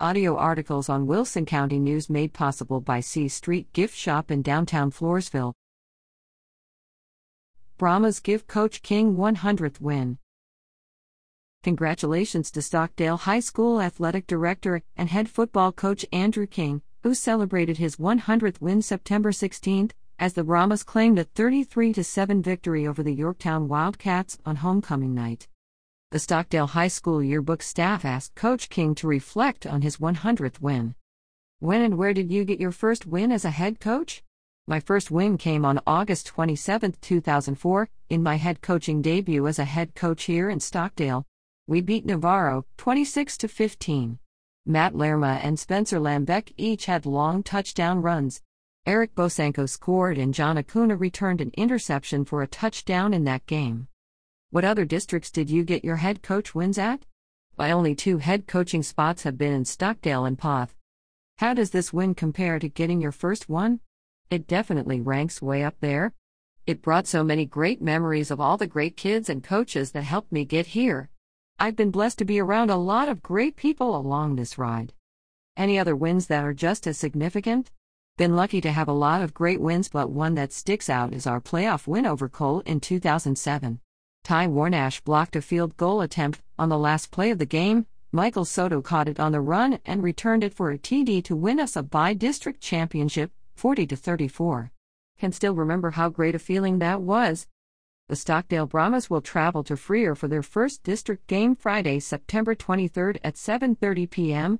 Audio articles on Wilson County News made possible by C Street Gift Shop in downtown Floresville. Brahmas give Coach King 100th win. Congratulations to Stockdale High School athletic director and head football coach Andrew King, who celebrated his 100th win September 16, as the Brahmas claimed a 33 7 victory over the Yorktown Wildcats on homecoming night. The Stockdale High School yearbook staff asked Coach King to reflect on his 100th win. When and where did you get your first win as a head coach? My first win came on August 27, 2004, in my head coaching debut as a head coach here in Stockdale. We beat Navarro 26 to 15. Matt Lerma and Spencer Lambeck each had long touchdown runs. Eric Bosanko scored and John Acuna returned an interception for a touchdown in that game. What other districts did you get your head coach wins at? My only two head coaching spots have been in Stockdale and Poth. How does this win compare to getting your first one? It definitely ranks way up there. It brought so many great memories of all the great kids and coaches that helped me get here. I've been blessed to be around a lot of great people along this ride. Any other wins that are just as significant? Been lucky to have a lot of great wins, but one that sticks out is our playoff win over Cole in 2007. Ty Warnash blocked a field goal attempt on the last play of the game. Michael Soto caught it on the run and returned it for a TD to win us a bi-district championship, 40 34. Can still remember how great a feeling that was. The Stockdale Brahmas will travel to Freer for their first district game Friday, September 23 at 7:30 p.m.